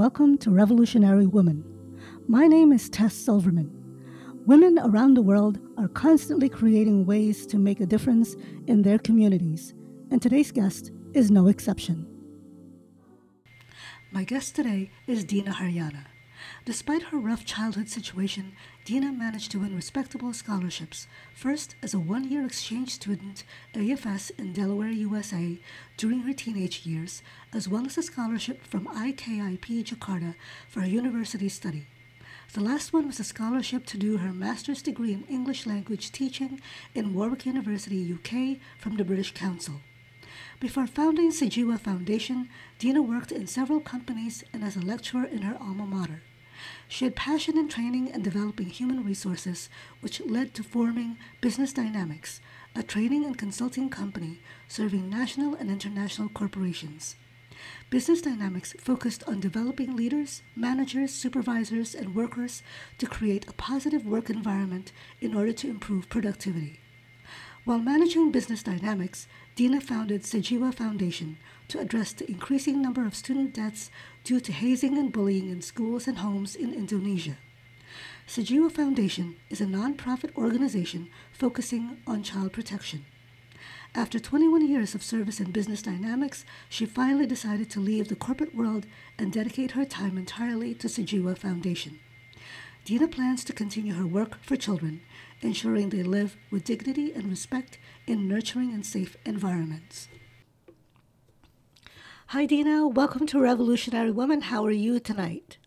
welcome to Revolutionary Woman. My name is Tess Silverman. Women around the world are constantly creating ways to make a difference in their communities, and today's guest is no exception. My guest today is Diena Haryana. Despite her rough childhood situation, Diena managed to win respectable scholarships, first as a one year exchange student, AFS, in Delaware, USA, during her teenage years, as well as a scholarship from IKIP Jakarta for her university study. The last one was a scholarship to do her master's degree in English language teaching in Warwick University, UK, from the British Council. Before founding Sejiwa Foundation, Diena worked in several companies and as a lecturer in her alma mater. She had passion in training and developing human resources, which led to forming Business Dynamics, a training and consulting company serving national and international corporations. Business Dynamics focused on developing leaders, managers, supervisors, and workers to create a positive work environment in order to improve productivity. While managing Business Dynamics, Diena founded Sejiwa Foundation to address the increasing number of student deaths due to hazing and bullying in schools and homes in Indonesia. Sejiwa Foundation is a nonprofit organization focusing on child protection. After 21 years of service in business dynamics, she finally decided to leave the corporate world and dedicate her time entirely to Sejiwa Foundation. Diena plans to continue her work for children ensuring they live with dignity and respect in nurturing and safe environments. Hi, Diena. Welcome to Revolutionary Woman. How are you tonight?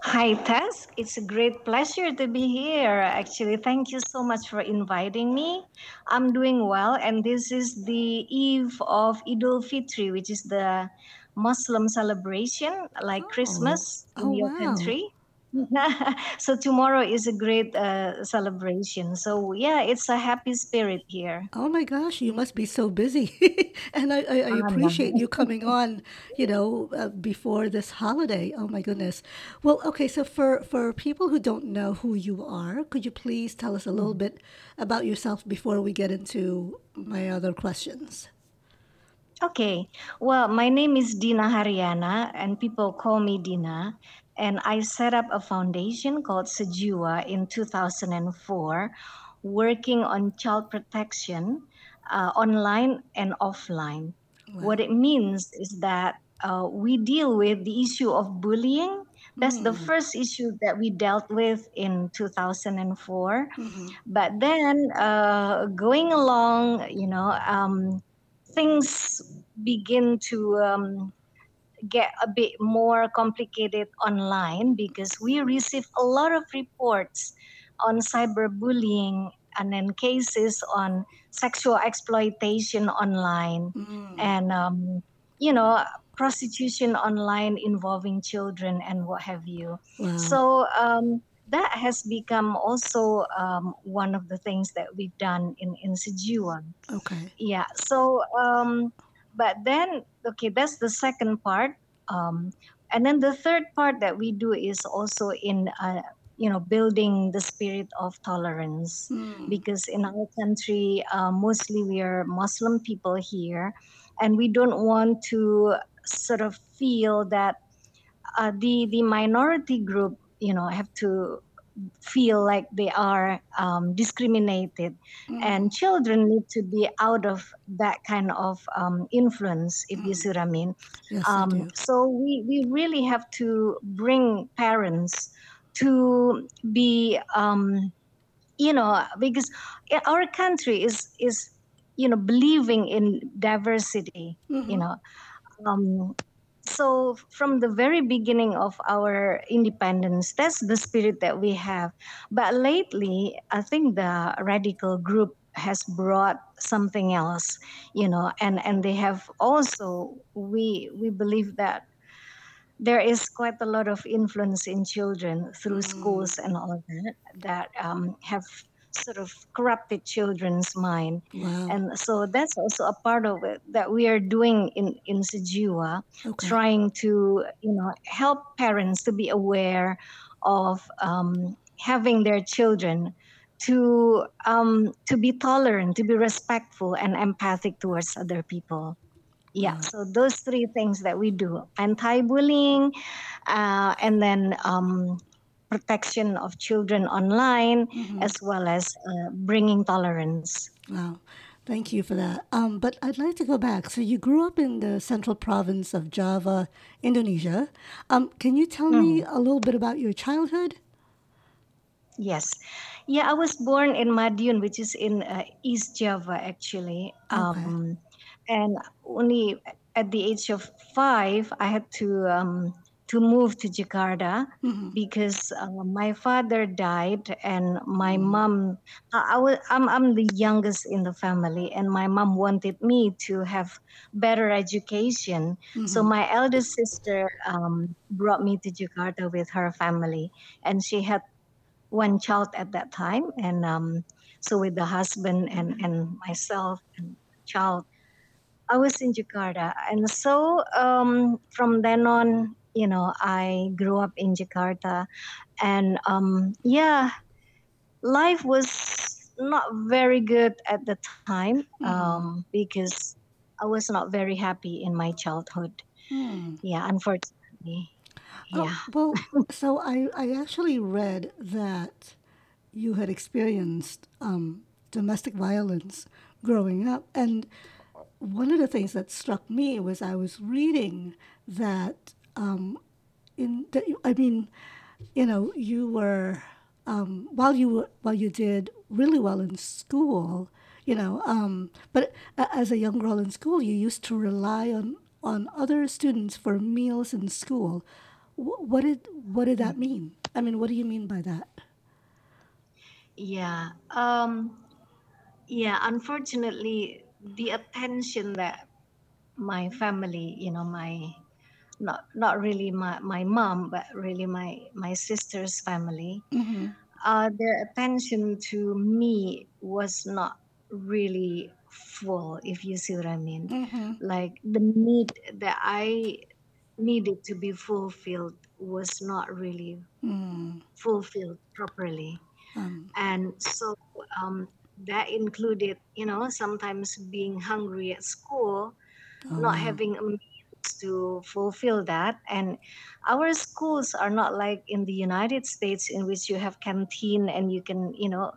Hi, Tess. It's a great pleasure to be here. Actually, thank you so much for inviting me. I'm doing well, and this is the eve of Eid Idul Fitri, which is the Muslim celebration, like oh. Christmas in oh, your wow. country. so tomorrow is a great uh, celebration. So yeah, it's a happy spirit here. Oh my gosh, you must be so busy, and I, I, I appreciate you coming on. You know, uh, before this holiday. Oh my goodness. Well, okay. So for for people who don't know who you are, could you please tell us a little mm. bit about yourself before we get into my other questions? Okay. Well, my name is Diena Haryana, and people call me Diena and I set up a foundation called Sejiwa in 2004, working on child protection uh, online and offline. Wow. What it means is that uh, we deal with the issue of bullying. That's the first issue that we dealt with in 2004. Mm-hmm. But then, uh, going along, you know, um, things begin to um, get a bit more complicated online because we receive a lot of reports on cyberbullying and then cases on sexual exploitation online mm. and um, you know prostitution online involving children and what have you wow. so um, that has become also um, one of the things that we've done in in Sejiwa. Okay. Yeah. So um, but then okay that's the second part um, and then the third part that we do is also in uh, you know building the spirit of tolerance mm. because in our country uh, mostly we are muslim people here and we don't want to sort of feel that uh, the the minority group you know have to feel like they are um, discriminated mm. and children need to be out of that kind of um, influence if mm. you see what i mean yes, um, so we, we really have to bring parents to be um, you know because our country is is you know believing in diversity mm-hmm. you know um, so from the very beginning of our independence that's the spirit that we have but lately i think the radical group has brought something else you know and and they have also we we believe that there is quite a lot of influence in children through mm. schools and all of that that um, have sort of corrupted children's mind. Wow. And so that's also a part of it that we are doing in, in Sejiwa, okay. trying to, you know, help parents to be aware of um, having their children to um, to be tolerant, to be respectful and empathic towards other people. yeah so those three things that we do anti-bullying uh, and then um, protection of children online as well as uh, bringing tolerance Wow. Thank you for that. Um, but I'd like to go back. So you grew up in the central province of Java, Indonesia. Um, can you tell me a little bit about your childhood? Yes. Yeah, I was born in Madiun, which is in uh, East Java, actually. Okay. Um, and only at the age of five, I had to um, to move to Jakarta because uh, my father died and my mom. I, I was I'm I'm the youngest in the family, and my mom wanted me to have better education. So my eldest sister um, brought me to Jakarta with her family, and she had one child at that time and um, so with the husband and, and myself and child i was in jakarta and so um, from then on you know i grew up in jakarta and um, yeah life was not very good at the time um, because i was not very happy in my childhood Hmm. yeah unfortunately Oh, yeah well, so I, I actually read that you had experienced um, domestic violence growing up. And one of the things that struck me was I was reading that um, in that you- I mean, you know, you were um, while you were, while you did really well in school, you know, um, but as a young girl in school, you used to rely on on other students for meals in school. Wh- What did what did that mean? I mean, what do you mean by that? yeah um, yeah unfortunately the attention that my family you know my not not really my, my mom but really my my sister's family Mm-hmm. uh, their attention to me was not really full if you see what i mean Mm-hmm. like the need that i needed to be fulfilled was not really Mm. fulfilled properly Um, and so um, that included you know sometimes being hungry at school oh not having a to fulfill that and our schools are not like in the united states in which you have canteen and you can you know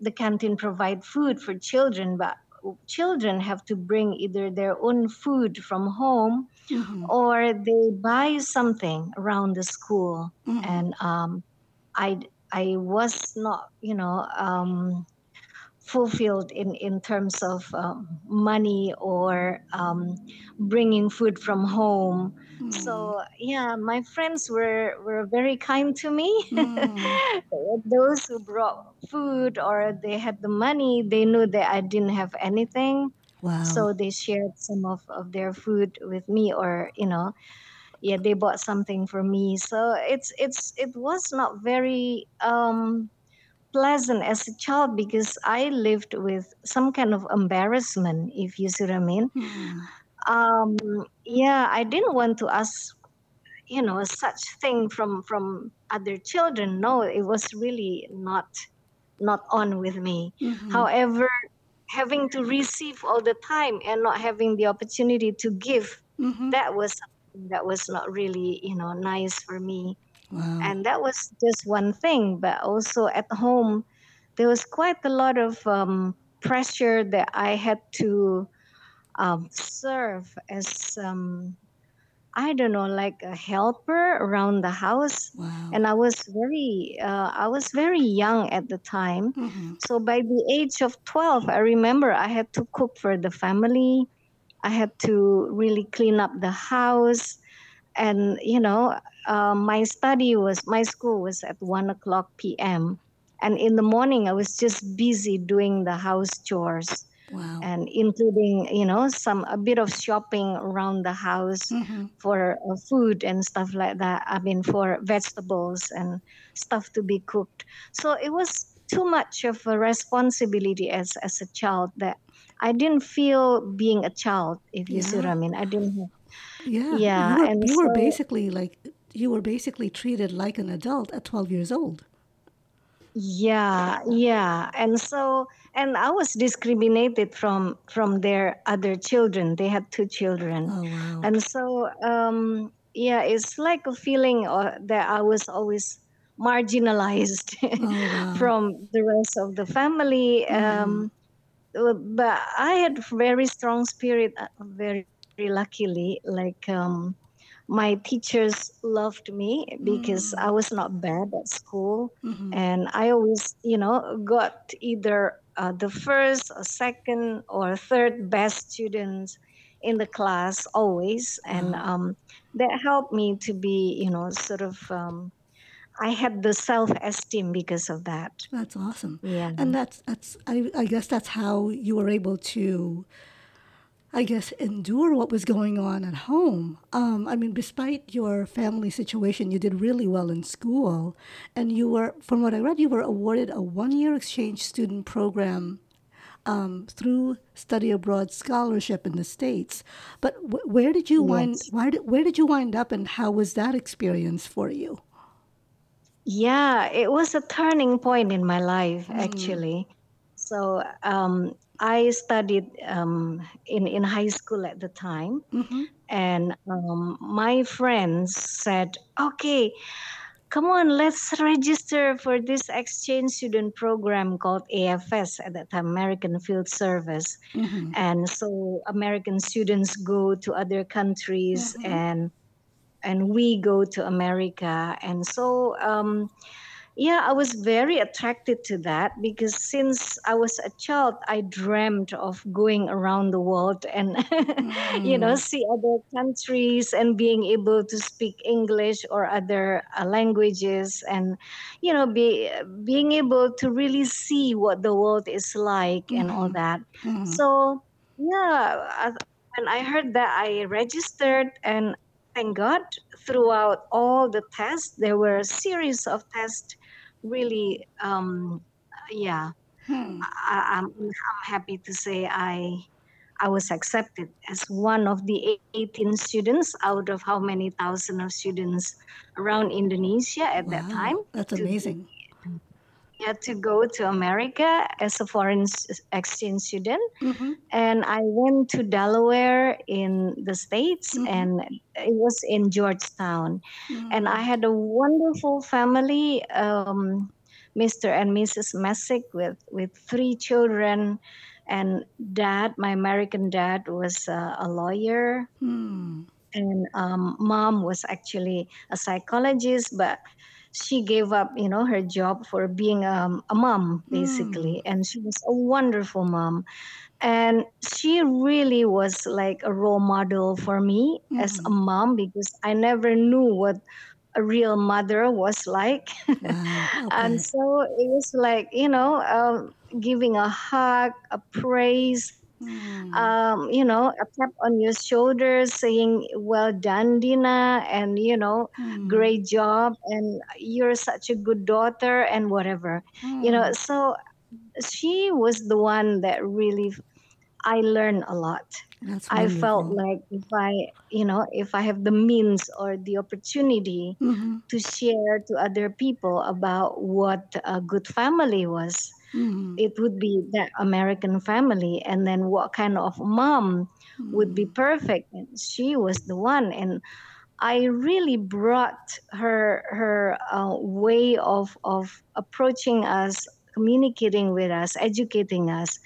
the canteen provide food for children but children have to bring either their own food from home Mm-hmm. or they buy something around the school Mm-hmm. and um, i i was not you know um, fulfilled in in terms of um, money or um, bringing food from home Mm. so yeah my friends were were very kind to me Mm. those who brought food or they had the money they knew that i didn't have anything Wow. so they shared some of, of their food with me or you know yeah they bought something for me so it's it's it was not very um pleasant as a child because i lived with some kind of embarrassment if you see what i mean Mm. um yeah i didn't want to ask you know such thing from from other children no it was really not not on with me Mhm. however having to receive all the time and not having the opportunity to give Mhm. that was something that was not really you know nice for me Wow. and that was just one thing but also at home there was quite a lot of um, pressure that i had to um, serve as um, i don't know like a helper around the house Wow. and i was very uh, i was very young at the time Mhm. so by the age of 12 i remember i had to cook for the family i had to really clean up the house and you know uh, my study was my school was at 1 o'clock pm and in the morning i was just busy doing the house chores Wow. and including you know some a bit of shopping around the house Mhm. for uh, food and stuff like that. I mean for vegetables and stuff to be cooked. So it was too much of a responsibility as as a child that i didn't feel being a child if you see what i mean. I didn't have Yeah. You yeah were and you were basically like you were basically treated like an adult at 12 years old. Yeah, yeah. And so and I was discriminated from from their other children. They had two children, Oh, wow. and so um, yeah, it's like a feeling uh, that I was always marginalized Oh, wow. from the rest of the family. Um, uh, but I had very strong spirit. uh, Very, very luckily, like um, my teachers loved me because I was not bad at school, Mhm. and I always, you know, got either uh, the first, or second, or third best students in the class always, and um, that helped me to be, you know, sort of. Um, I had the self-esteem because of that. That's awesome. Yeah. And that's that's I, I guess that's how you were able to I guess endure what was going on at home. Um, I mean, despite your family situation, you did really well in school, and you were, from what I read, you were awarded a one-year exchange student program um, through study abroad scholarship in the states. But wh- where did you wind? Yes. Why did, where did you wind up, and how was that experience for you? Yeah, it was a turning point in my life actually. So um, I studied um, in in high school at the time, hmm and um, my friends said, "Okay, come on, let's register for this exchange student program called AFS at that time, American Field Service." hmm And so American students go to other countries Mhm. and and we go to America. And so, um, yeah, I was very attracted to that because since I was a child, I dreamed of going around the world and, you know, Mm. see other countries and being able to speak English or other uh, languages and, you know, be being able to really see what the world is like and all Mhm. that. Mhm. So, yeah, I- when I heard that, I registered and thank God throughout all the tests, there were a series of tests. Really, um, yeah, Hmm. I, I'm, I'm happy to say I I was accepted as one of the 18 students out of how many thousand of students around Indonesia at that time that's amazing. Yeah, to go to America as a foreign exchange student hmm and I went to Delaware in the States, Mhm. and it was in Georgetown. And I Mm. had a wonderful family, um, Mr. and Mrs. Messick, with, with three children. And dad, my American dad, was uh, a lawyer, Hmm. and um, mom was actually a psychologist, but she gave up, you know, her job for being um, a mom, Hmm. basically. And she was a wonderful mom and she really was like a role model for me as a Mhm. mom because I never knew what a real mother was like. Wow. and so it was like, you know, um, giving a hug, a praise, Hmm. um, you know, a tap on your shoulder saying, Well done, Diena, and, you know, Hmm. great job, and you're such a good daughter, and whatever. You know, Hmm. so she was the one that really I learned a lot. I felt like if I, you know, if I have the means or the opportunity hmm to share to other people about what a good family was, hmm it would be that American family. And then what kind of mom would be Hmm. perfect. And she was the one. And I really brought her her uh, way of of approaching us, communicating with us, educating us,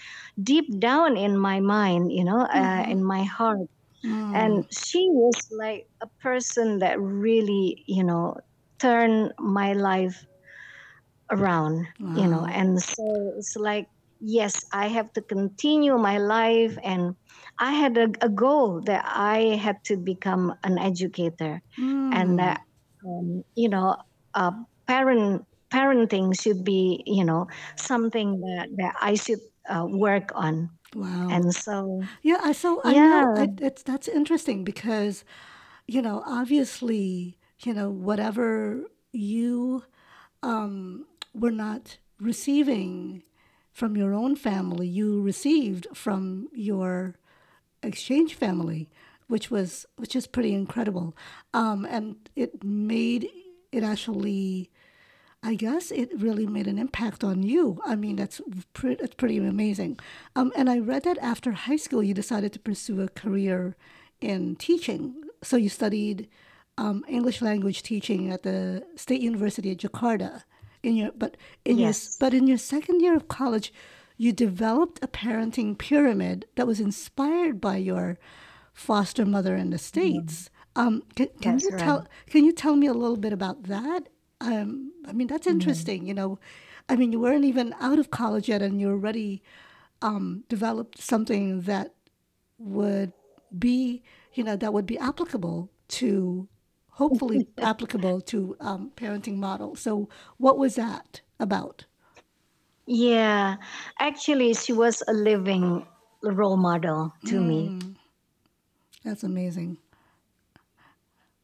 deep down in my mind, you know, uh, hmm in my heart. Hmm. And she was like a person that really, you know, turned my life around, you know. And so it's like, yes, I have to continue my life, and I had a, a goal that I had to become an educator and Hmm. that um, you know uh, parent parenting should be you know something that, that i should uh, work on Wow. and so Yeah. I so I yeah know it, it's that's interesting because you know obviously you know whatever you um were not receiving from your own family, you received from your exchange family, which was which is pretty incredible, um, and it made it actually I guess it really made an impact on you. I mean, that's pretty, that's pretty amazing. Um, and I read that after high school, you decided to pursue a career in teaching. So you studied um, English language teaching at the State University of Jakarta. In your but in Yes. your but in your second year of college, you developed a parenting pyramid that was inspired by your foster mother in the states. Um, can, can you right. tell can you tell me a little bit about that? Um, I mean, that's interesting. You know, I mean, you weren't even out of college yet, and you already um, developed something that would be, you know, that would be applicable to, hopefully applicable to um, parenting models. So, what was that about? Yeah, actually, she was a living role model to me. Mm, that's amazing.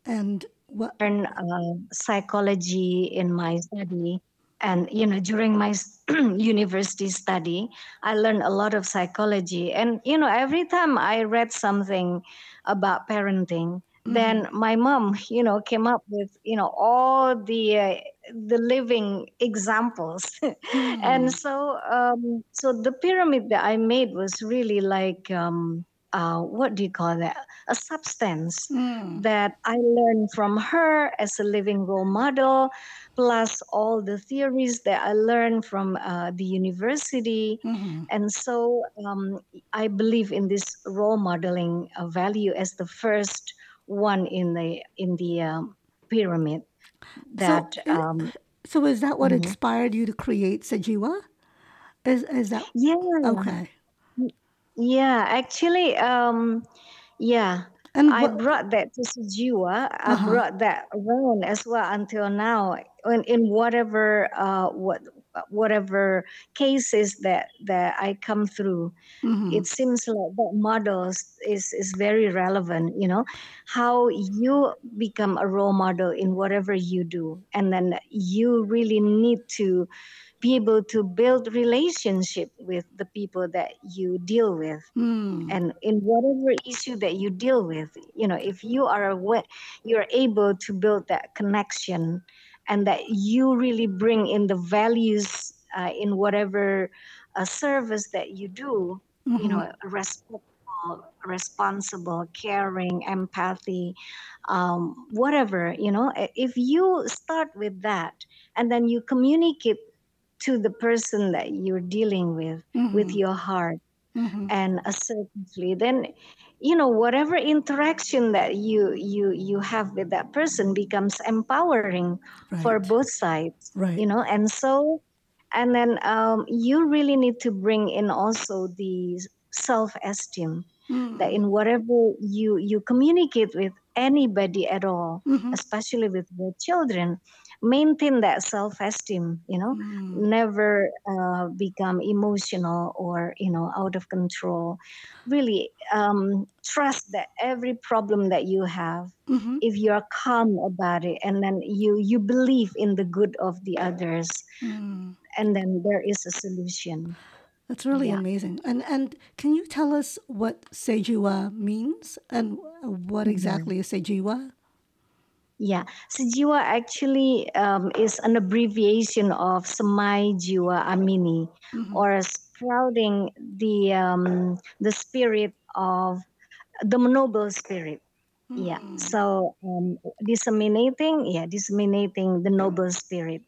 And what? And uh, psychology in my study, and you know, during my university study, I learned a lot of psychology. And you know, every time I read something about parenting, Then my mom, you know, came up with you know all the uh, the living examples and mm, so um, so the pyramid that I made was really like um, uh, what do you call that? A substance mm, that I learned from her as a living role model, plus all the theories that I learned from uh, the university. mhm. And so um, I believe in this role modeling uh, value as the first one in the in the um, pyramid that i- um, so is that what mhm. inspired you to create Sejiwa? Is is that yeah okay? Yeah, actually, um, yeah, And I brought that to Sejiwa. I Uh huh. brought that around as well until now. In, in whatever uh, what whatever cases that that I come through, Mm-hmm. it seems like that model is, is very relevant. You know, how you become a role model in whatever you do, and then you really need to be able to build relationship with the people that you deal with Mm. and in whatever issue that you deal with you know if you are aware you're able to build that connection and that you really bring in the values uh, in whatever uh, service that you do you Mm-hmm. know respectful responsible caring empathy um, whatever you know if you start with that and then you communicate to the person that you're dealing with with Mm-hmm. your heart Mm-hmm. and assertively then you know whatever interaction that you you you have with that person becomes empowering for both sides Right. you know and so and then um, you really need to bring in also the self-esteem that Mm. in whatever you you communicate with anybody at all Mm-hmm. especially with your children maintain that self-esteem you know Mm. never uh, become emotional or you know out of control really um, trust that every problem that you have Mm-hmm. if you're calm about it and then you you believe in the good of the others Mm. and then there is a solution That's really yeah amazing. And and can you tell us what Sejiwa means and what Mhm. exactly is Sejiwa? Yeah, Sejiwa actually um, is an abbreviation of Semai Jiwa Amini, Mm-hmm. or sprouting the um, the spirit of the noble spirit. Yeah, Mm. so um, disseminating, yeah, disseminating the noble spirit.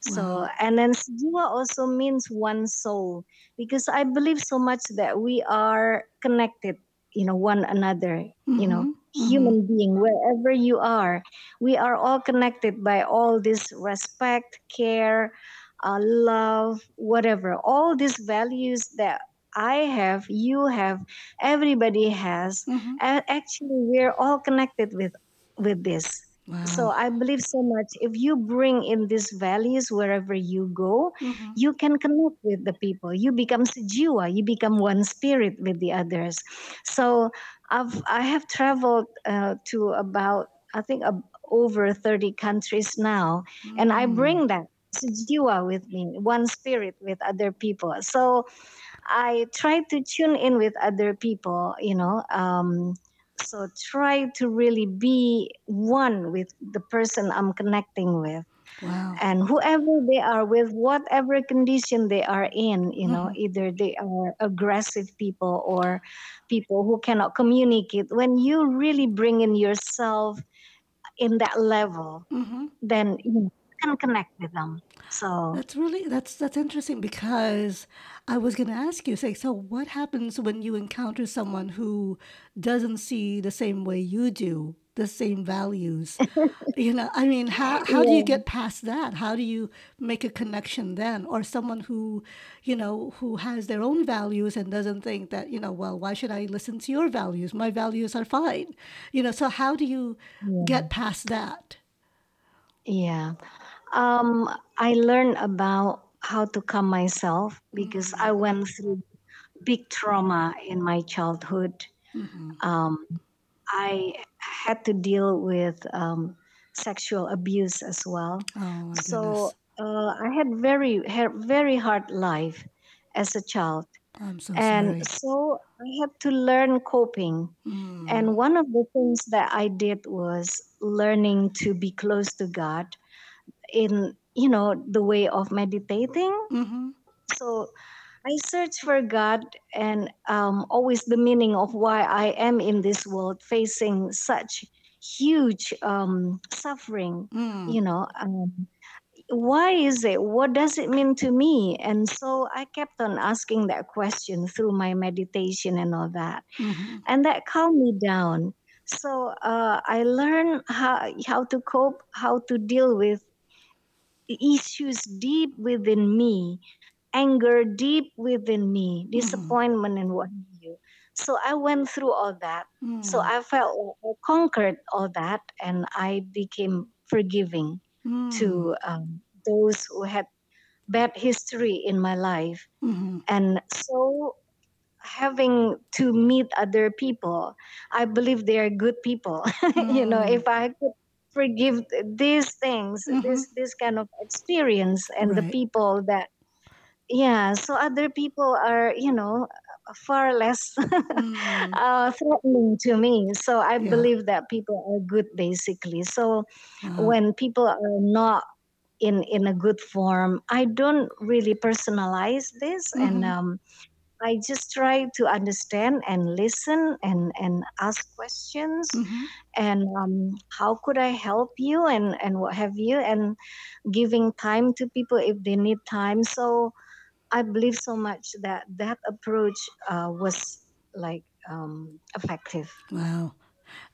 So, Wow. and then Jiwa also means one soul because I believe so much that we are connected, you know, one another, you know, Mm-hmm. Mm-hmm. Human being, wherever you are, we are all connected by all this respect, care, uh, love, whatever, all these values that I have, you have, everybody has. Mm-hmm. And actually, we're all connected with with this. So i believe so much. If you bring in these values wherever you go Mm-hmm. you can connect with the people. You become jiwa you become one spirit with the others. So i've i have traveled uh, to about i think uh, over 30 countries now and i Mm. bring that jiwa with me one spirit with other people so I try to tune in with other people, you know. Um, so try to really be one with the person I'm connecting with. Wow. and whoever they are with whatever condition they are in you know Mhm. either they are aggressive people or people who cannot communicate when you really bring in yourself in that level hmm then you can connect with them so That's really that's that's interesting because I was going to ask you, say, so what happens when you encounter someone who doesn't see the same way you do, the same values? You know, I mean, how how do you get past that? How do you make a connection then? Or someone who, you know, who has their own values and doesn't think that, you know, well, why should I listen to your values? My values are fine. You know, so how do you yeah get past that? yeah um i learned about how to calm myself because i went through big trauma in my childhood Mm-hmm. um I had to deal with um, sexual abuse as well. Oh my So uh, I had very had very hard life as a child, I'm so and sorry. so I had to learn coping. Mm. And one of the things that I did was learning to be close to God in you know the way of meditating. Mm-hmm. So I search for God and um, always the meaning of why I am in this world facing such huge um, suffering. Mm. You know, um, why is it? What does it mean to me? And so I kept on asking that question through my meditation and all that. Mm-hmm. And that calmed me down. So uh, I learned how, how to cope, how to deal with issues deep within me anger deep within me, Mm-hmm. disappointment, and what have you. So I went through all that. So Mm. I felt I conquered all that, and I became forgiving Mm. to um, those who had bad history in my life. Mm-hmm. And so having to meet other people, I believe they are good people. you know, Mm. if I could forgive these things, Mm-hmm. this this kind of experience, and the people that yeah so other people are you know far less Mm. uh, threatening to me so i Yeah. believe that people are good basically so Wow. when people are not in in a good form i don't really personalize this and Mm-hmm. um, i just try to understand and listen and and ask questions Mm-hmm. and um, how could i help you and and what have you and giving time to people if they need time so I believe so much that that approach uh, was like um, effective. Wow.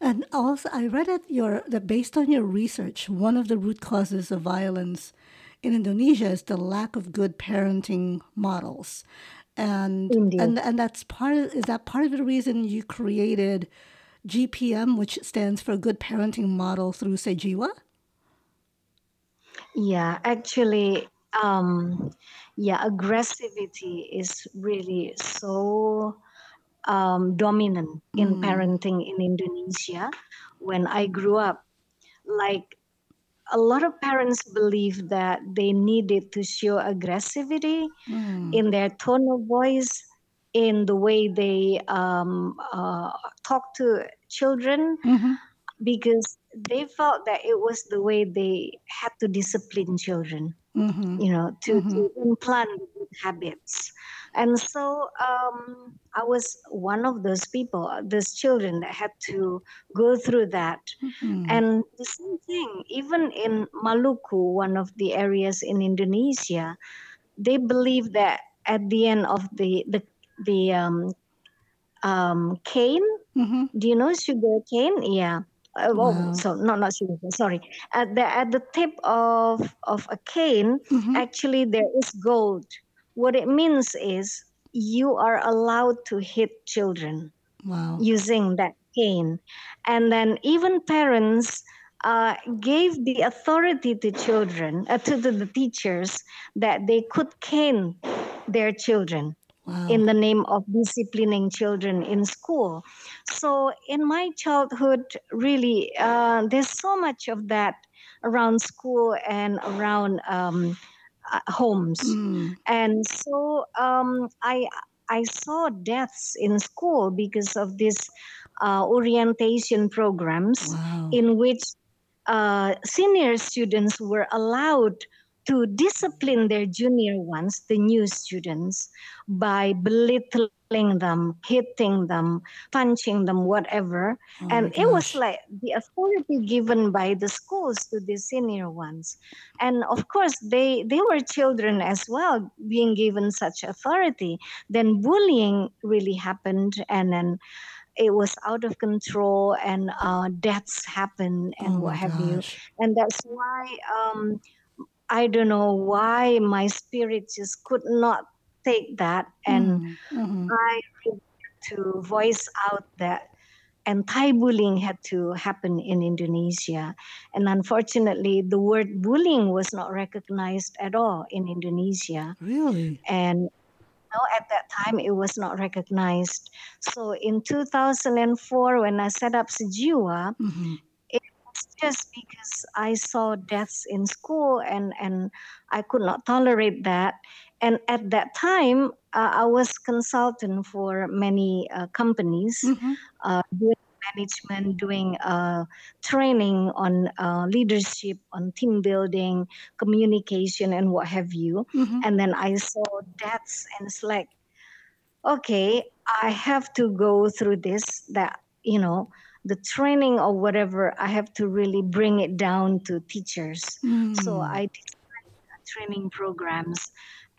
And also, I read that your that based on your research, one of the root causes of violence in Indonesia is the lack of good parenting models, and Indeed. and and that's part of, is that part of the reason you created GPM, which stands for Good Parenting Model through Sejiwa. Yeah, actually, um, yeah, aggressivity is really so um, dominant in Mm, parenting in Indonesia. When I grew up, like a lot of parents believe that they needed to show aggressivity mm, in their tone of voice, in the way they um, uh, talk to children, mm-hmm, because they felt that it was the way they had to discipline children, mm-hmm, you know, to, mm-hmm, to implant good habits. And so um, I was one of those people, those children that had to go through that. mm-hmm, And the same thing, even in Maluku, one of the areas in Indonesia, they believe that at the end of the the the um, um, cane, mm-hmm. do you know sugar cane? Yeah. Uh, oh, so not not sugar. Sorry. At the at the tip of of a cane, Mm-hmm. actually there is gold. What it means is you are allowed to hit children Wow. using that cane. And then even parents uh, gave the authority to children, uh, to the, the teachers, that they could cane their children Wow. in the name of disciplining children in school. So in my childhood, really, uh, there's so much of that around school and around um, uh, homes. Mm, And so um, I I saw deaths in school because of these uh, orientation programs wow. in which uh, senior students were allowed to discipline their junior ones, the new students, by belittling them, hitting them, punching them, whatever. Oh and it was like the authority given by the schools to the senior ones. And of course, they, they were children as well, being given such authority. Then bullying really happened, and then it was out of control and uh, deaths happened and Oh what have you and that's why um, i don't know why my spirit just could not take that and Mm, mhm. i really had to voice out that anti-bullying had to happen in indonesia and unfortunately the word bullying was not recognized at all in indonesia Really? and know, at that time it was not recognized. So in 2004, when I set up Sejiwa, hmm was just because I saw deaths in school and, and I could not tolerate that. And at that time, uh, I was consultant for many uh, companies, hmm uh, doing management, doing uh, training on uh, leadership, on team building, communication, and what have you. Hmm and then I saw deaths and it's like, okay, I have to go through this, that, you know, the training or whatever, I have to really bring it down to teachers. So Mm. I did training programs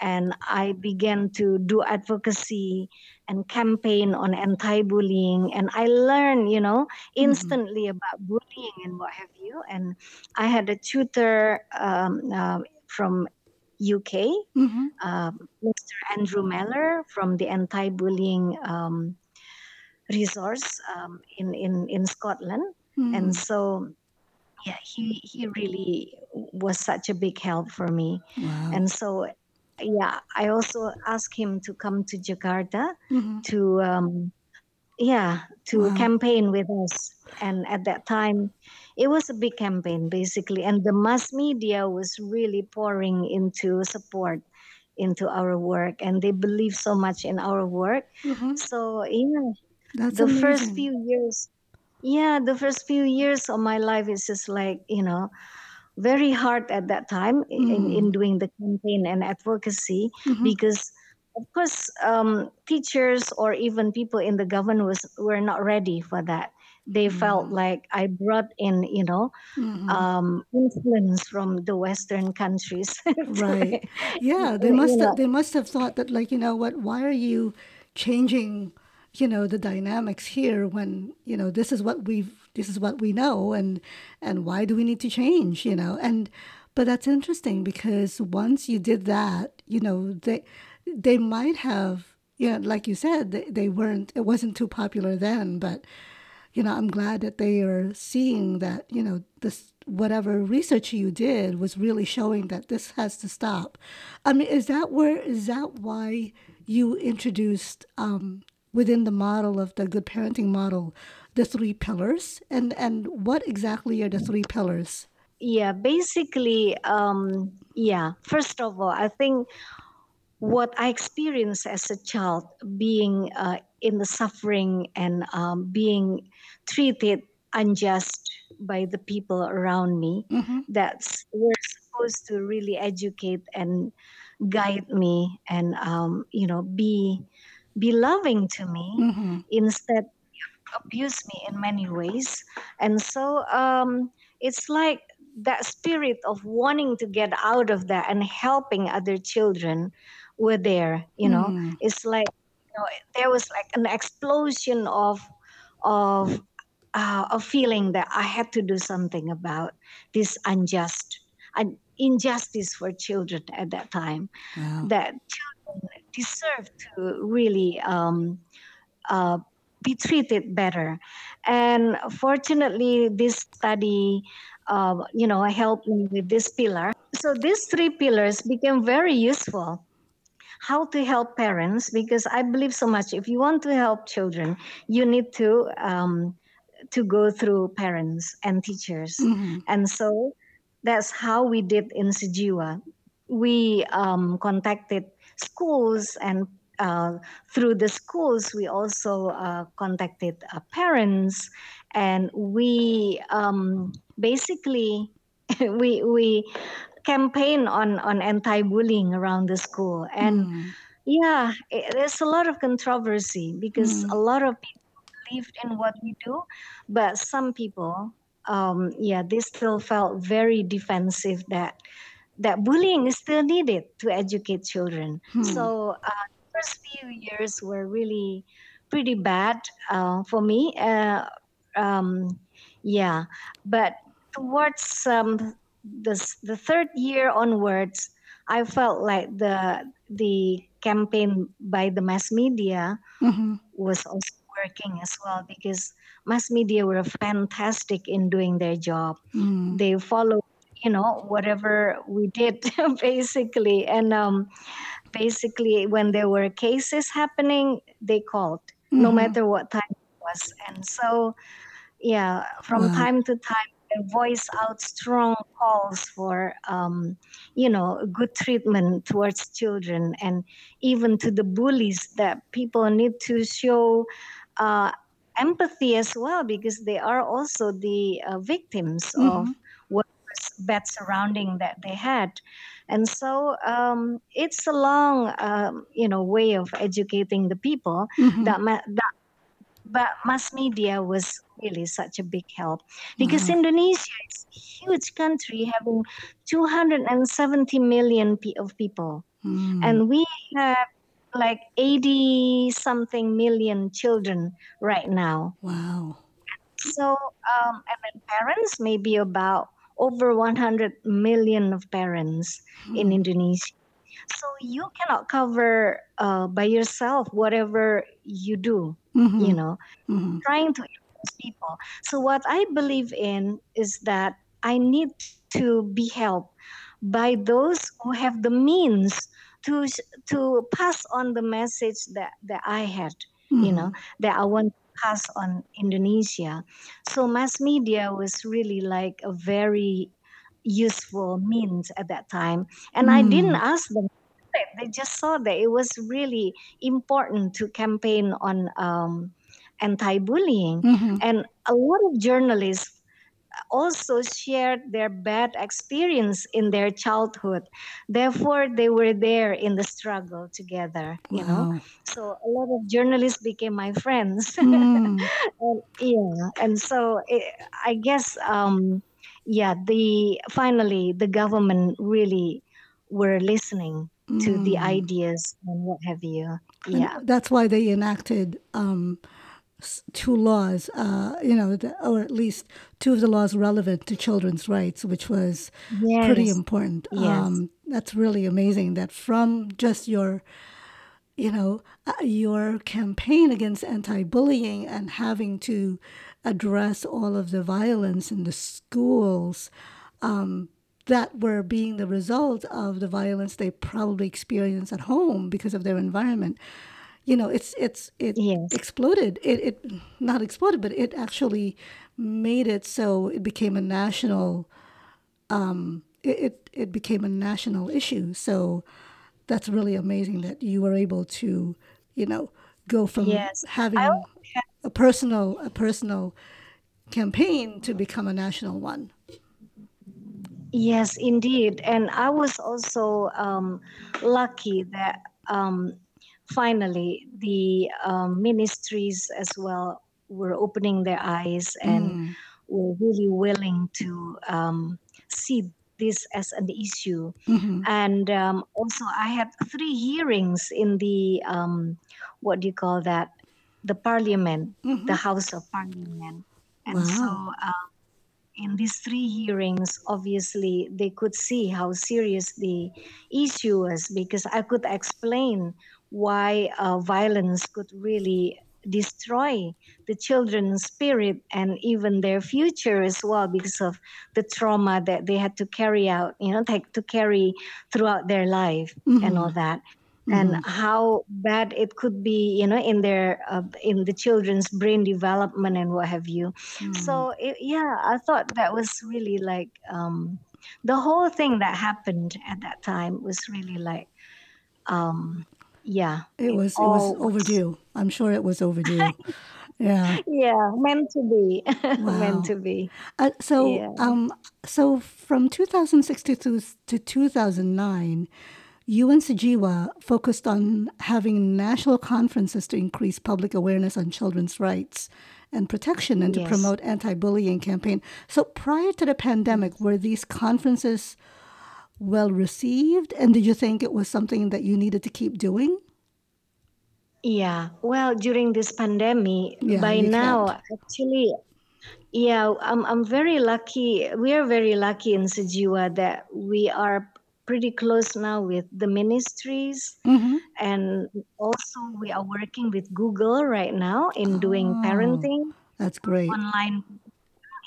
and I began to do advocacy and campaign on anti-bullying and I learned, you know, instantly about bullying and what have you. And I had a tutor um, uh, from UK hmm um, Mr. Andrew Mellor from the anti-bullying um, resource um, in, in, in Scotland. And Mm. so, yeah, he, he really was such a big help for me. Wow. And so, yeah, I also asked him to come to Jakarta hmm to, um, yeah, to Wow. campaign with us. And at that time, it was a big campaign basically, and the mass media was really pouring into support into our work, and they believe so much in our work. hmm So yeah, That's the first few years, yeah, the first few years of my life is just like you know very hard at that time i- in, in Mm. doing the campaign and advocacy hmm because of course um, teachers or even people in the government was were not ready for that they felt Mm. like i brought in you know hmm um, influence from the western countries Right. Yeah, they must have, they must have thought that like, you know what, why are you changing, you know, the dynamics here when, you know, this is what we've this is what we know and and why do we need to change, you know? And but that's interesting because once you did that, you know, they they might have, you know, like you said, they, they weren't it wasn't too popular then, but you know, I'm glad that they are seeing that, you know, this whatever research you did was really showing that this has to stop. I mean, is that where is that why you introduced um, within the model of the good parenting model the three pillars? And and what exactly are the three pillars? yeah basically um, yeah first of all i think what I experienced as a child, being uh, in the suffering and um, being treated unjust by the people around me, Mm-hmm. that's were supposed to really educate and guide me and um, you know be be loving to me Mm-hmm. instead abuse me in many ways and so um, it's like that spirit of wanting to get out of that and helping other children were there you know Mm. it's like you know there was like an explosion of of uh, a feeling that i had to do something about this unjust un- injustice for children at that time Wow. that children deserve to really um, uh, be treated better. And fortunately, this study, uh, you know, helped me with this pillar. So these three pillars became very useful. How to help parents? Because I believe so much. If you want to help children, you need to um, to go through parents and teachers. Mm-hmm. And so that's how we did in Sejiwa. We um, contacted schools and uh, through the schools, we also uh, contacted uh, parents, and we um, basically we we campaign on on anti-bullying around the school, and Mm. yeah, it, there's a lot of controversy because Mm. a lot of people believed in what we do, but some people, um, yeah, they still felt very defensive that that bullying is still needed to educate children. Hmm. So uh, the first few years were really pretty bad uh, for me. Uh, um, yeah, but towards um, the the third year onwards, I felt like the the campaign by the mass media Mhm. was also working as well because mass media were fantastic in doing their job Mm. they followed you know whatever we did basically and um, basically when there were cases happening they called no Mhm. matter what time it was and so yeah from Wow. time to time they voice out strong calls for um, you know good treatment towards children and even to the bullies that people need to show uh, empathy as well because they are also the uh, victims of Mhm. what was bad surrounding that they had and so um, it's a long um, you know way of educating the people Mhm. that, ma- that but mass media was really such a big help because Wow. Indonesia is a huge country having 270 million of people Mm. and we have like 80 something million children right now Wow. so um, and then parents maybe about over 100 million of parents in Hmm. indonesia so you cannot cover uh, by yourself whatever you do you Mhm. know Mhm. trying to influence people. So what I believe in is that I need to be helped by those who have the means to to pass on the message that that I had, you know, that I want pass on Indonesia. So mass media was really like a very useful means at that time, and I didn't Mm. ask them. They just saw that it was really important to campaign on um, anti-bullying Mhm. and a lot of journalists also shared their bad experience in their childhood. Therefore they were there in the struggle together you know? So a lot of journalists became my friends. Mm. and, yeah and so it, i guess um yeah the finally the government really were listening to the Mm. ideas and what have you. And yeah. that's why they enacted um, two laws, uh, you know, the, or at least two of the laws relevant to children's rights, which was pretty important. yes Um, that's really amazing that from just your, you know, uh, your campaign against anti-bullying and having to address all of the violence in the schools um, that were being the result of the violence they probably experienced at home because of their environment you know it's it's it yes. exploded. It, it not exploded but it actually made it so it became a national um it, it, it became a national issue. So that's really amazing that you were able to you know go from yes. Having a personal a personal campaign to become a national one. Yes, indeed. And I was also um, lucky that um, finally the um, ministries as well were opening their eyes and mm. were really willing to um, see this as an issue. hmm And um, also, I had three hearings in the, um, what do you call that? The parliament, hmm the House of Parliament. And so, wow uh, in these three hearings, obviously they could see how serious the issue was because I could explain why uh, violence could really destroy the children's spirit and even their future as well because of the trauma that they had to carry out, you know, take to carry throughout their life and all that. And hmm how bad it could be you know in their uh, in the children's brain development and what have you. Mm. so it, yeah i thought that was really like um the whole thing that happened at that time was really like um yeah, It was it was was overdue. I'm sure it was overdue. Yeah. yeah meant to be, meant to be. Uh, so Yeah. um so from 2006 to, to to 2009, you and Sejiwa focused on having national conferences to increase public awareness on children's rights and protection and to promote anti-bullying campaign. So prior to the pandemic, were these conferences well received and did you think it was something that you needed to keep doing? Yeah. Well, during this pandemic, Yeah, by now, actually, yeah, I'm I'm very lucky. We are very lucky in Sejiwa that we are pretty close now with the ministries, Mhm. and also we are working with Google right now in doing Oh, parenting that's great. online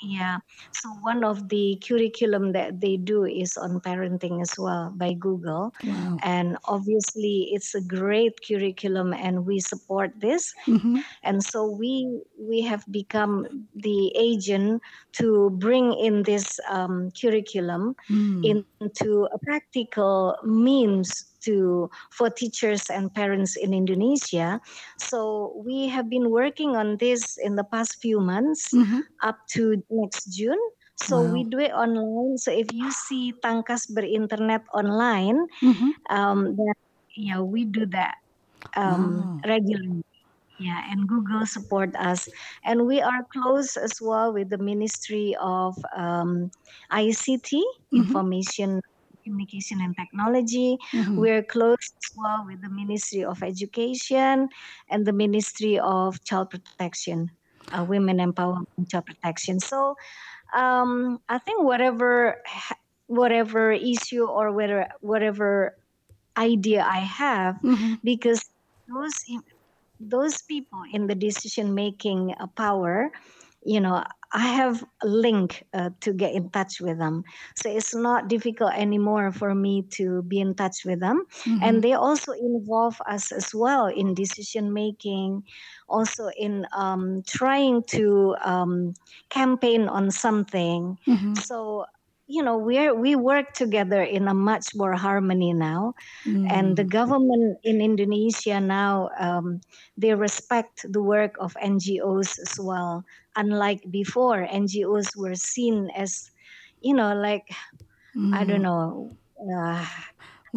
yeah. So one of the curriculum that they do is on parenting as well by Google. Wow. And obviously it's a great curriculum and we support this. Mhm. And so we we have become the agent to bring in this um, curriculum Mm. into a practical means to for teachers and parents in Indonesia. So we have been working on this in the past few months Mhm. up to next June. So we do it online. So if you see Tangkas berinternet online, Mhm. um, then yeah, we do that um, Wow. regularly. Yeah, and Google support us, and we are close as well with the Ministry of um, ICT, Mhm. Information, Communication, and Technology. Mhm. We're close as well with the Ministry of Education and the Ministry of Child Protection, uh, Women Empowerment, and Child Protection. So um, I think whatever whatever issue or whether whatever idea I have, Mhm. because those those people in the decision making uh, power, you know, I have a link uh, to get in touch with them. So it's not difficult anymore for me to be in touch with them. And Mhm. they also involve us as well in decision making, also in um, trying to um, campaign on something. Mhm. So you know we're we work together in a much more harmony now and the Mm. government in Indonesia now um, they respect the work of NGOs as well. Unlike before, NGOs were seen as, you know, like I don't Mm. know, uh,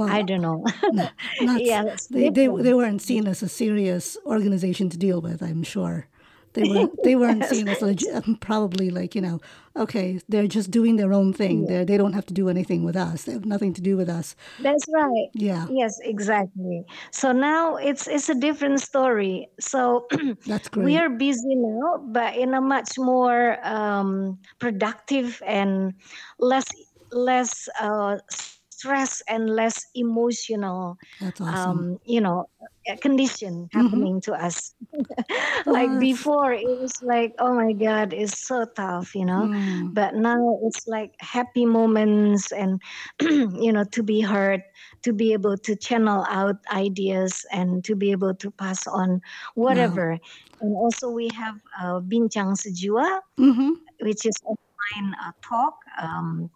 I don't know. n- not yeah, they they they weren't seen as a serious organization to deal with. I'm sure they weren't they weren't yes, seen as legi- probably like you know okay they're just doing their own thing. yeah, They they don't have to do anything with us. They have nothing to do with us. that's right. Yeah, Yes, exactly. So now it's it's a different story. So that's great. we are busy now, but in a much more um, productive and less less uh, stress and less emotional, That's awesome. um, you know, condition Mm-hmm. happening to us. like before, it was like, oh my God, it's so tough, you know. mm, But now it's like happy moments and, you know, to be heard, to be able to channel out ideas and to be able to pass on wow. whatever. And also we have uh, Bincang Sejiwa, Mm-hmm. which is online uh, talk. Um,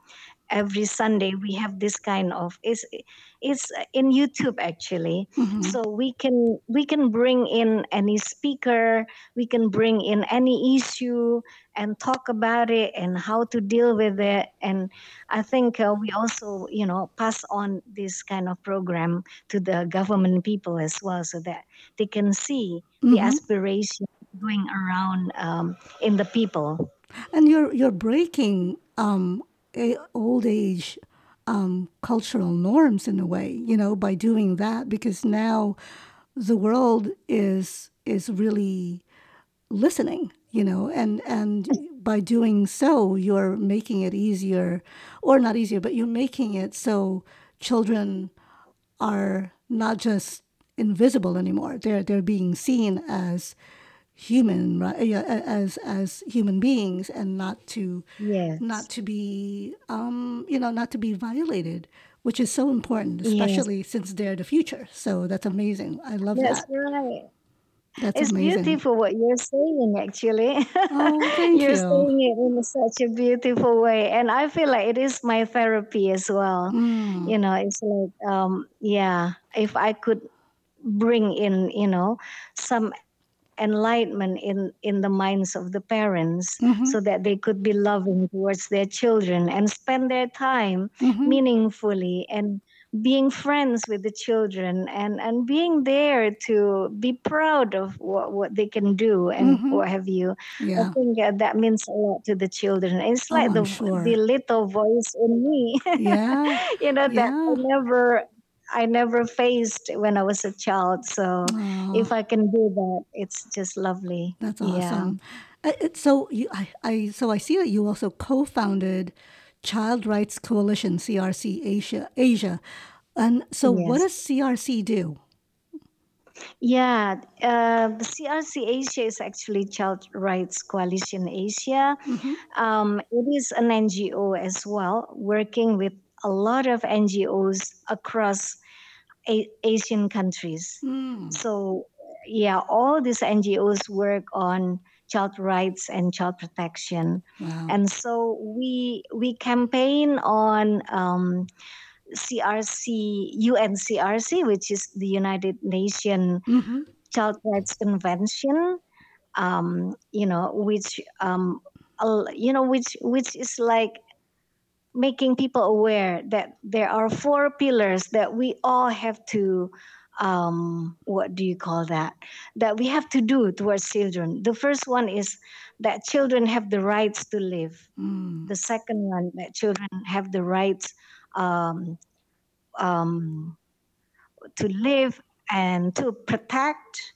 every Sunday we have this kind of it's it's in YouTube actually. Mm-hmm. So we can we can bring in any speaker, we can bring in any issue and talk about it and how to deal with it. And I think uh, we also you know pass on this kind of program to the government people as well, so that they can see the Mm-hmm. aspiration going around um, in the people. And you're you're breaking um, old age um, cultural norms in a way, you know, by doing that because now the world is is really listening, you know, and and by doing so, you're making it easier, or not easier, but you're making it so children are not just invisible anymore. They're they're being seen as human, right? Yeah, as as human beings, and not to Yes. not to be um, you know not to be violated, which is so important, Yes. especially since they're the future. So that's amazing. I love That's that. right. That's It's amazing. beautiful what you're saying, actually. Oh, thank you're you. saying it in such a beautiful way. And I feel like it is my therapy as well. Mm, You know, it's like, um, yeah, if I could bring in you know some enlightenment in in the minds of the parents Mm-hmm. so that they could be loving towards their children and spend their time Mm-hmm. meaningfully and being friends with the children and and being there to be proud of what, what they can do and Mhm. what have you i think uh, that means a lot to the children it's Oh, like I'm the sure. the little voice in me Yeah. you know that i never i never faced when i was a child so if i can do that it's just lovely that's awesome. It- So you, I, I, so I see that you also co-founded Child Rights Coalition (CRC) Asia. Asia, and so what does CRC do? yeah uh, crc asia is actually child rights coalition asia Mm-hmm. um, it is an ngo as well working with a lot of ngos across a- asian countries Mm. so yeah all these ngos work on child rights and child protection Wow. and so we we campaign on um, CRC UNCRC, which is the United Nations Mm-hmm. Child Rights Convention. Um, you know, which um, you know, which which is like making people aware that there are four pillars that we all have to um, what do you call that that we have to do towards children the first one is that children have the rights to live Mm. the second one that children have the rights um, um, to live and to protect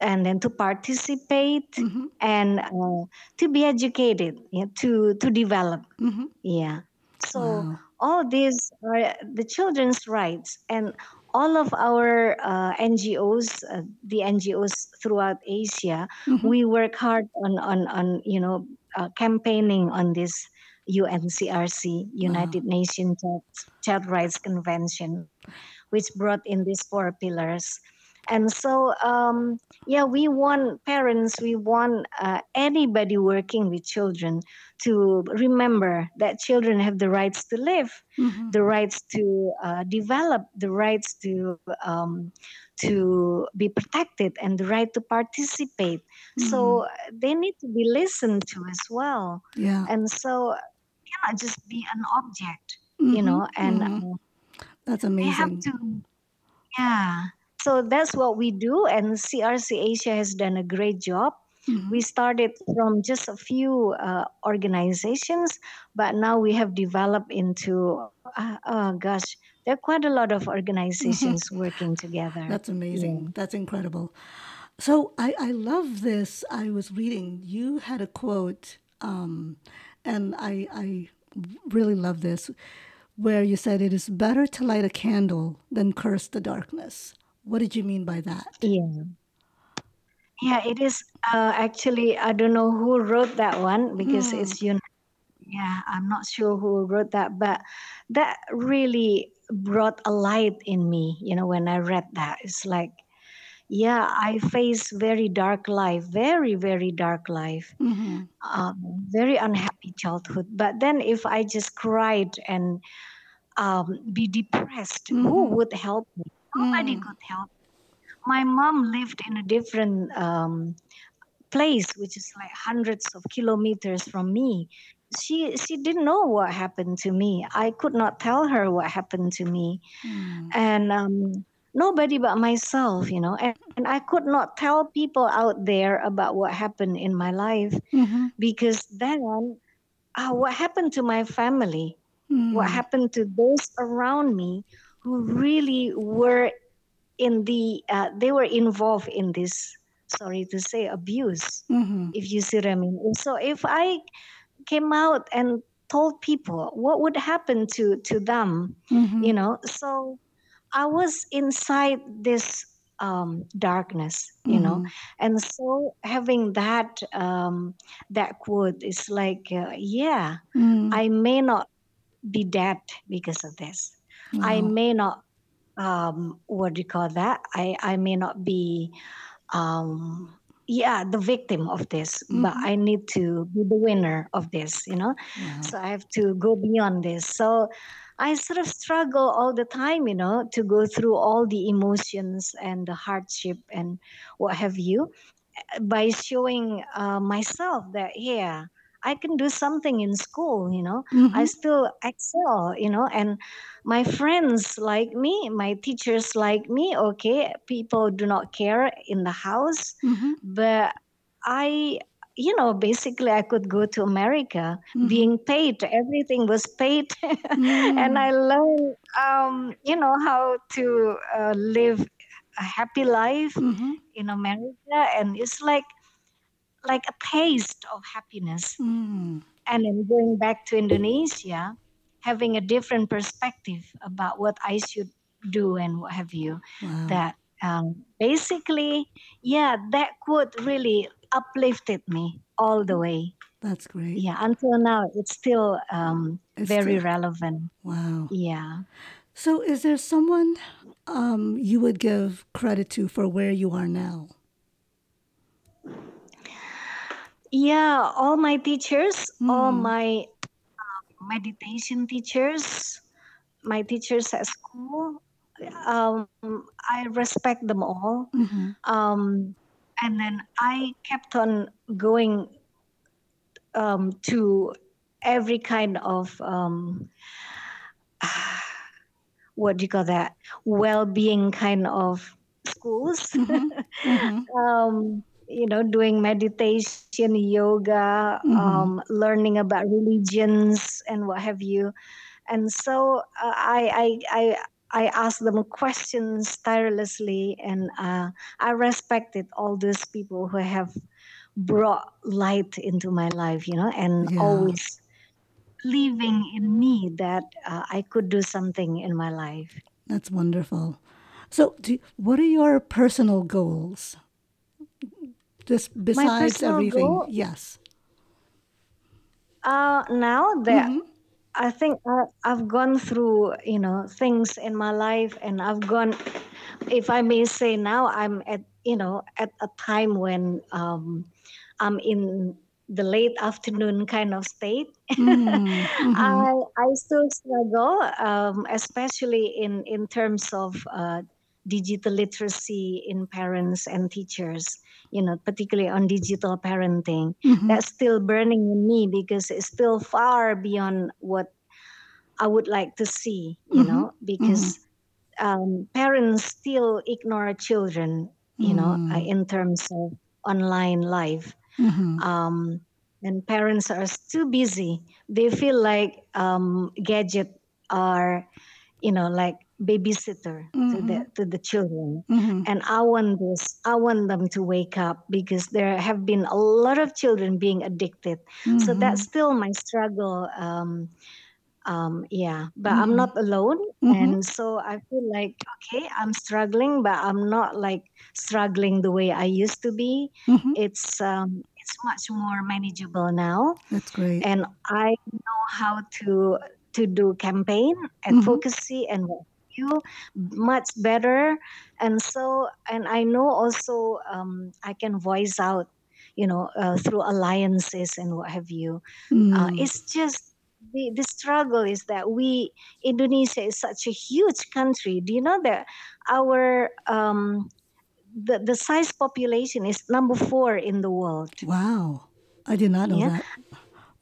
and then to participate Mm-hmm. and uh, to be educated yeah, to to develop Mm-hmm. yeah so Wow. all these are the children's rights and all of our uh, ngos uh, the ngos throughout asia Mm-hmm. we work hard on on on you know uh, campaigning on this uncrc Wow. united nations child, child rights convention which brought in these four pillars and so um, yeah we want parents we want uh, anybody working with children to remember that children have the rights to live Mm-hmm. the rights to uh, develop the rights to um, to be protected and the right to participate Mm. so they need to be listened to as well Yeah. and so cannot just be an object you Mm-hmm. know and Mm-hmm. uh, That's they have amazing. to yeah so that's what we do and crc asia has done a great job Mm-hmm. we started from just a few uh, organizations but now we have developed into uh, oh gosh there are quite a lot of organizations working together That's yeah amazing. That's incredible. So I, I love this. I was reading, you had a quote, um, and I, I really love this, where you said, It is better to light a candle than curse the darkness. What did you mean by that? yeah yeah it is uh, actually i don't know who wrote that one because Mm, it's you yeah i'm not sure who wrote that but that really brought a light in me you know when i read that. It's like yeah i face very dark life very very dark life mm-hmm, um, very unhappy childhood. But then if i just cried and um, be depressed who mm-hmm, would help me? Nobody mm, could help my mom lived in a different um, place which is like hundreds of kilometers from me. She she didn't know what happened to me. I could not tell her what happened to me. Mm, and um, nobody but myself you know and, and i could not tell people out there about what happened in my life mm-hmm, because then uh, what happened to my family what mm, happened to those around me who really were in the uh, they were involved in this sorry to say abuse mm-hmm, if you see what i mean. And so if i came out and told people what would happen to to them mm-hmm, you know? So i was inside this um, darkness you know? Mm-hmm, and so having that um, that quote is like uh, yeah mm, i may not be dead because of this. I may not um, what do you call that? I i may not be um yeah the victim of this but Mm-hmm, i need to be the winner of this you know? Wow. so i have to go beyond this. So I sort of struggle all the time, you know, to go through all the emotions and the hardship and what have you by showing uh, myself that yeah i can do something in school you know Mm-hmm. i still excel you know and my friends like me my teachers like me okay people do not care in the house Mm-hmm. but i you know basically i could go to america Mhm. being paid everything was paid Mm. and i learned um, you know how to uh, live a happy life Mm-hmm. in America, and it's like like a taste of happiness. Mm. And then going back to Indonesia, having a different perspective about what I should do and what have you. Wow. That um, basically, yeah, that quote really uplifted me all the way. That's great. Yeah, until now, it's still um, It's very still- relevant. Wow. Yeah. So, is there someone um, you would give credit to for where you are now? Yeah, all my teachers, all Mm. my uh, meditation teachers, my teachers at school, um, I respect them all. Mm-hmm. Um, and then I kept on going um, to every kind of um, what do you call that well-being kind of schools. Mm-hmm. um, you know, doing meditation, yoga, Mhm. um, learning about religions and what have you. And so uh, I, I, I, I asked them questions tirelessly, and uh, I respected all those people who have brought light into my life, you know, and Yeah. always believing in me that uh, I could do something in my life. That's wonderful. So, do, what are your personal goals? Just besides everything, goal? yes. Uh, now that Mhm. I think I, I've gone through, you know, things in my life, and I've gone, if I may say, now I'm at, you know, at a time when um, I'm in the late afternoon kind of state. Mm, mhm. I I still struggle, um, especially in in terms of uh, digital literacy in parents and teachers. You know, particularly on digital parenting. Mhm. That's still burning in me because it's still far beyond what I would like to see. You Mhm, know, because um, parents still ignore children. You know, uh, Mm. in terms of online life Mhm. um, and parents are too busy. They feel like um, gadget are, you know, like babysitter to the to the children. Mhm. And I want this. I want them to wake up because there have been a lot of children being addicted. So Mhm. that's still my struggle. Um, um, yeah, but I'm Mhm. not alone, Mhm. and so I feel like okay, I'm struggling, but I'm not like struggling the way I used to be it's um, it's much more manageable now That's great. and i know how to to do campaign advocacy and what you much better and so and i know also um, i can voice out you know uh, through alliances and what have you uh, Mm. it's just the, the struggle is that we indonesia is such a huge country do you know that our um, the, the size population is number four in the world Wow. I did not know Yeah. that.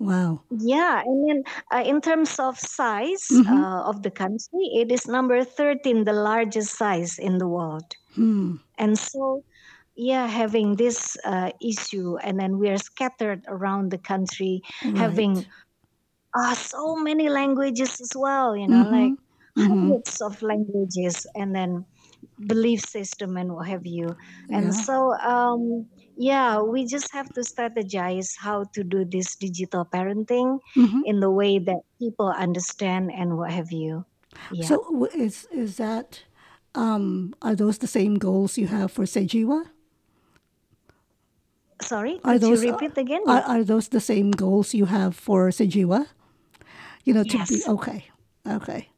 Wow. yeah and then uh, in terms of size Mhm. uh, of the country it is number 13 the largest size in the world Hmm. and so yeah having this uh, issue and then we are scattered around the country having Right. uh, so many languages as well you know Mhm. like Mhm. hundreds of languages and then belief system and what have you and Yeah. so um yeah we just have to strategize how to do this digital parenting Mhm. in the way that people understand and what have you yeah So, is is that um, are those the same goals you have for Sejiwa? sorry Are those you repeat again Are, are those the same goals you have for Sejiwa? You know, to be okay, okay.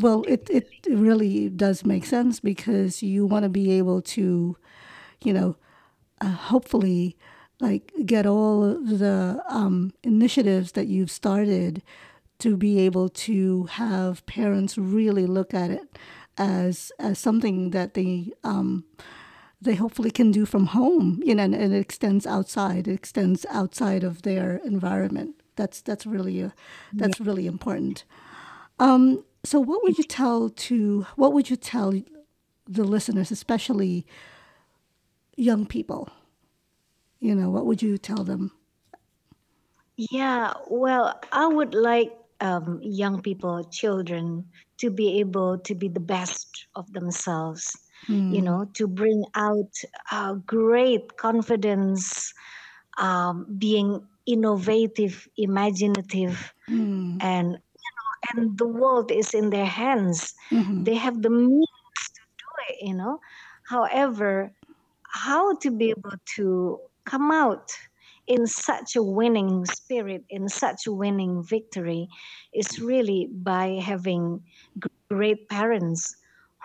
Well, it it really does make sense because you want to be able to, you know, uh, hopefully, like get all the um, initiatives that you've started to be able to have parents really look at it as as something that they um, they hopefully can do from home, you know, and, and, it extends outside. It extends outside of their environment. That's that's really a, that's yeah. really important. Um, so, what would you tell to what would you tell the listeners, especially young people? You know, what would you tell them? Yeah, well, I would like um, young people, children, to be able to be the best of themselves. Mm. You hmm. know, to bring out uh, great confidence, um, being innovative, imaginative, mm. and you know, and the world is in their hands. Mm-hmm. They have the means to do it. You know, however, how to be able to come out in such a winning spirit, in such a winning victory, is really by having great parents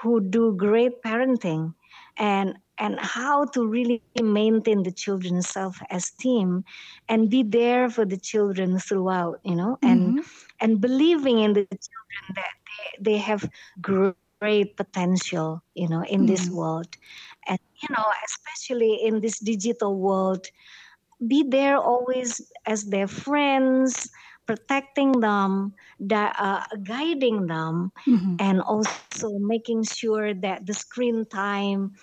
who do great parenting and and how to really maintain the children's self-esteem and be there for the children throughout you know and mm-hmm. and believing in the children that they, they have great potential you know in mm-hmm. this world and you know especially in this digital world be there always as their friends, protecting them, uh, guiding them, mm-hmm. and also making sure that the screen time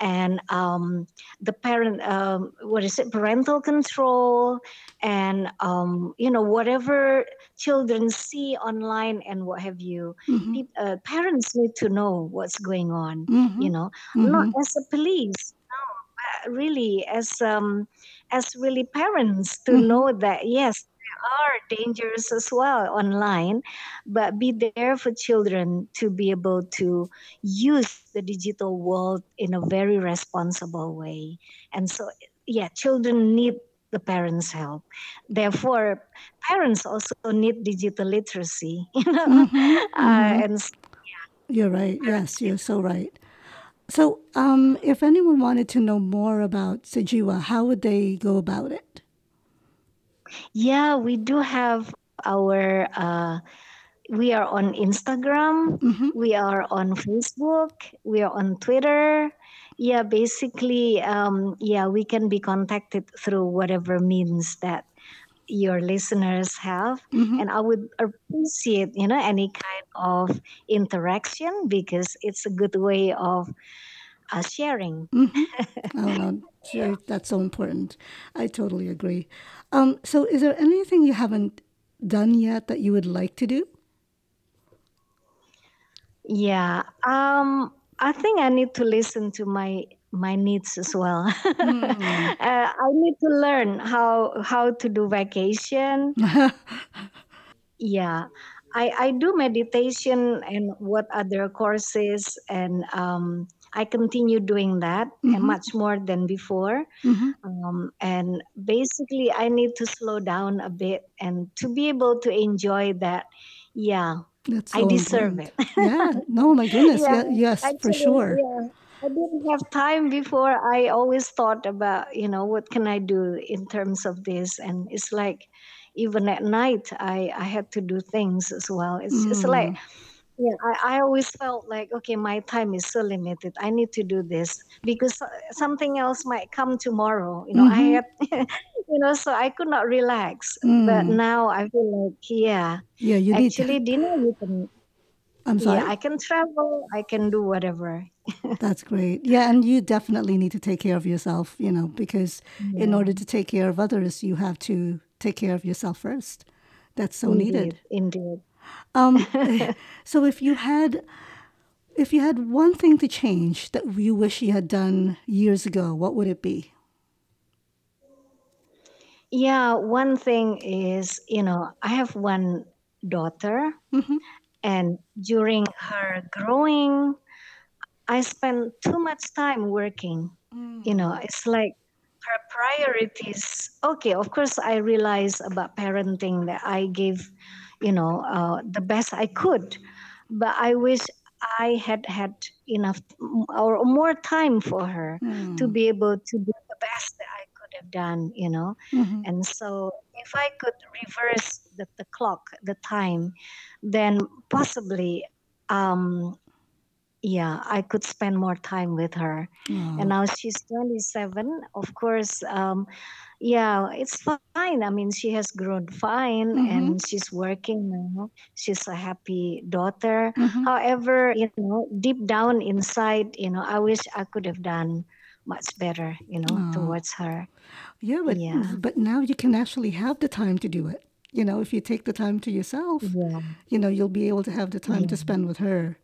and um, the parent, um, what is it, parental control, and um, you know whatever children see online and what have you, mm-hmm. pe- uh, parents need to know what's going on. Mm-hmm. You know, not mm-hmm. as a police, no, really as um, as really parents to mm-hmm. know that yes are dangers as well online but be there for children to be able to use the digital world in a very responsible way and so yeah children need the parents help therefore parents also need digital literacy you know mm-hmm. Uh, mm-hmm. and yeah. you're right yes you're so right so, um, if anyone wanted to know more about Sejiwa, how would they go about it? Yeah, we do have our. Uh, we are on Instagram. Mm-hmm. We are on Facebook. We are on Twitter. Yeah, basically, um, yeah, we can be contacted through whatever means that your listeners have mm-hmm. and i would appreciate you know any kind of interaction because it's a good way of uh, sharing mm-hmm. oh, no, sure, that's so important i totally agree um, so is there anything you haven't done yet that you would like to do yeah um, i think i need to listen to my my needs as well. Mm. uh, I need to learn how how to do vacation. yeah, I I do meditation and what other courses and um, I continue doing that mm-hmm. and much more than before. Mm-hmm. Um, and basically, I need to slow down a bit and to be able to enjoy that. Yeah, That's so I deserve important. it. yeah, no, my goodness, yeah, yes, actually, for sure. Yeah. I didn't have time before. I always thought about, you know, what can I do in terms of this? And it's like, even at night, I, I had to do things as well. It's mm. just like, yeah, I, I always felt like, okay, my time is so limited. I need to do this because something else might come tomorrow. You know, mm-hmm. I had, you know, so I could not relax. Mm. But now I feel like, yeah, yeah, you actually, need dinner you can. I'm sorry. Yeah, I can travel. I can do whatever. That's great. Yeah, and you definitely need to take care of yourself, you know, because yeah. in order to take care of others, you have to take care of yourself first. That's so indeed, needed. Indeed. Um, so if you had if you had one thing to change that you wish you had done years ago, what would it be? Yeah, one thing is, you know, I have one daughter, mm-hmm. and during her growing I spend too much time working. Mm. You know, it's like her priorities. Okay, of course, I realize about parenting that I gave, you know, uh, the best I could, but I wish I had had enough or more time for her mm. to be able to do the best that I could have done, you know. Mhm. And so, if I could reverse the, the clock, the time, then possibly, um, yeah, I could spend more time with her. And now she's 27. Of course, um, yeah, it's fine. I mean, she has grown fine Mhm. and she's working now. She's a happy daughter. Mhm. However, you know, deep down inside, you know, I wish I could have done much better, you know, Aw. towards her. Yeah, but Yeah. but now you can actually have the time to do it. You know, if you take the time to yourself, Yeah. you know, you'll be able to have the time to spend with her.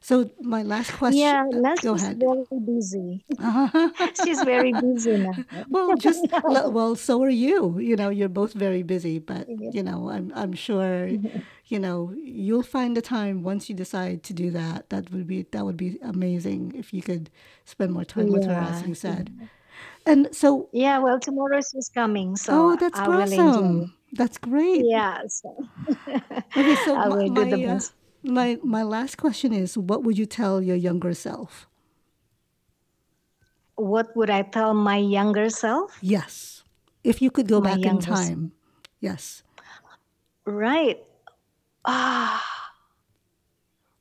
So my last question. Yeah, uh, now go she's ahead. very busy. she's very busy now. well, just well, so are you. You know, you're both very busy, but Yeah. you know, I'm I'm sure, you know, you'll find the time once you decide to do that. That would be that would be amazing if you could spend more time with her, as you said. And so, Yeah, well, tomorrow she's coming, so oh, that's I awesome. That's great. Yeah, so Okay, so I my will do the my, uh, best. My my last question is, what would you tell your younger self? What would I tell my younger self? Yes, if you could go My back in younger self. time. Yes. Right. Ah,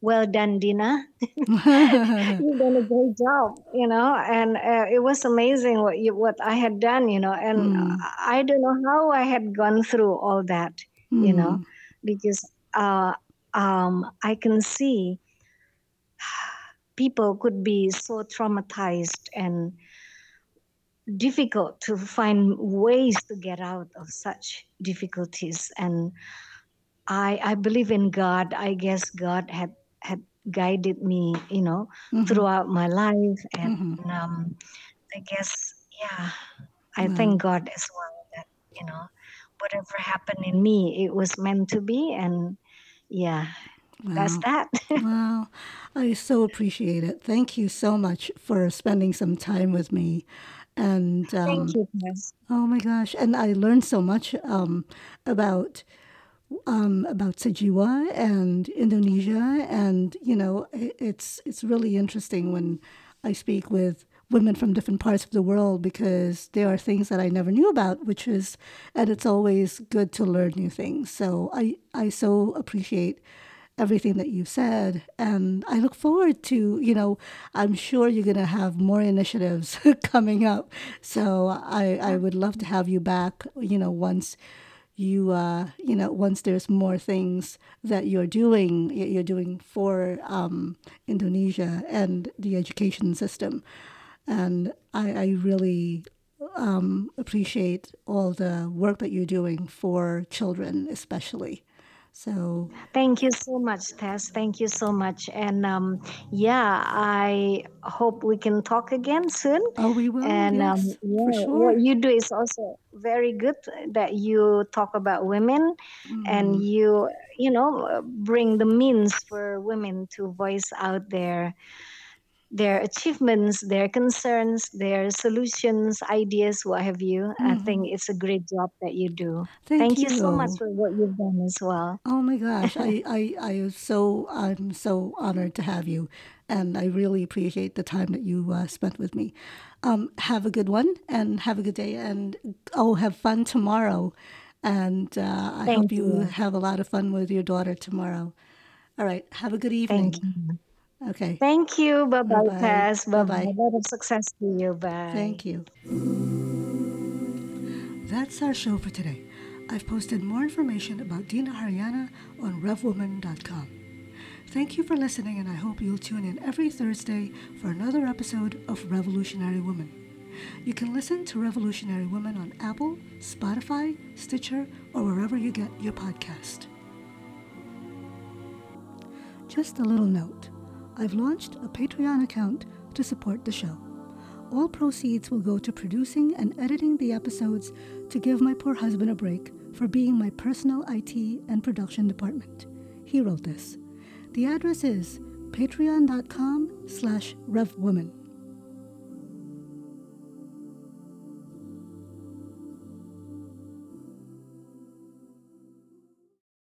well done, Diena. mm, You've done a great job, you know, and uh, it was amazing what you what I had done, you know, and I I don't know how I had gone through all that, you know, mm, because uh, um, I can see people could be so traumatized and difficult to find ways to get out of such difficulties. And i i believe in god. I guess god had had guided me you know mhm, throughout my life. And mhm. um i guess yeah i Wow. thank god as well that you know whatever happened in me it was meant to be. And yeah that's that Wow. I so appreciate it. Thank you so much for spending some time with me. And thank um, you Tess. oh my gosh, and I learned so much um, about um, about Sejiwa and Indonesia, and you know, it's it's really interesting when I speak with women from different parts of the world because there are things that I never knew about, which is, and it's always good to learn new things. So I I so appreciate everything that you've said, and I look forward to you know, I'm sure you're gonna have more initiatives coming up. So I I would love to have you back. You know, once you uh, you know once there's more things that you're doing you're doing for um, Indonesia and the education system and I, I really um, appreciate all the work that you're doing for children especially so Thank you so much, Tess. Thank you so much. And um, yeah, I hope we can talk again soon. oh we will And um, yeah, for sure what you do is also very good that you talk about women and Mm, you, you know, bring the means for women to voice out their their achievements, their concerns, their solutions, ideas, what have you. I think it's a great job that you do. thank Thank you so much for what you've done as well. Oh my gosh, I, I, I am so I'm so honored to have you, and I really appreciate the time that you uh, spent with me. Um, have a good one, and have a good day, and oh, have fun tomorrow, and uh, I hope you you. have a lot of fun with your daughter tomorrow. All right, have a good Thank evening. Okay, Thank you. Bye bye bye, bye, Tess. bye Bye bye. bye. A lot of success to you. Bye. Thank you. That's our show for today. I've posted more information about Diena Haryana on RevWoman.com. Thank you for listening, and I hope you'll tune in every Thursday for another episode of Revolutionary Woman. You can listen to Revolutionary Woman on Apple, Spotify, Stitcher, or wherever you get your podcast. Just a little note I've launched a Patreon account to support the show. All proceeds will go to producing and editing the episodes to give my poor husband a break for being my personal IT and production department. He wrote this. The address is patreon.com slash revwoman.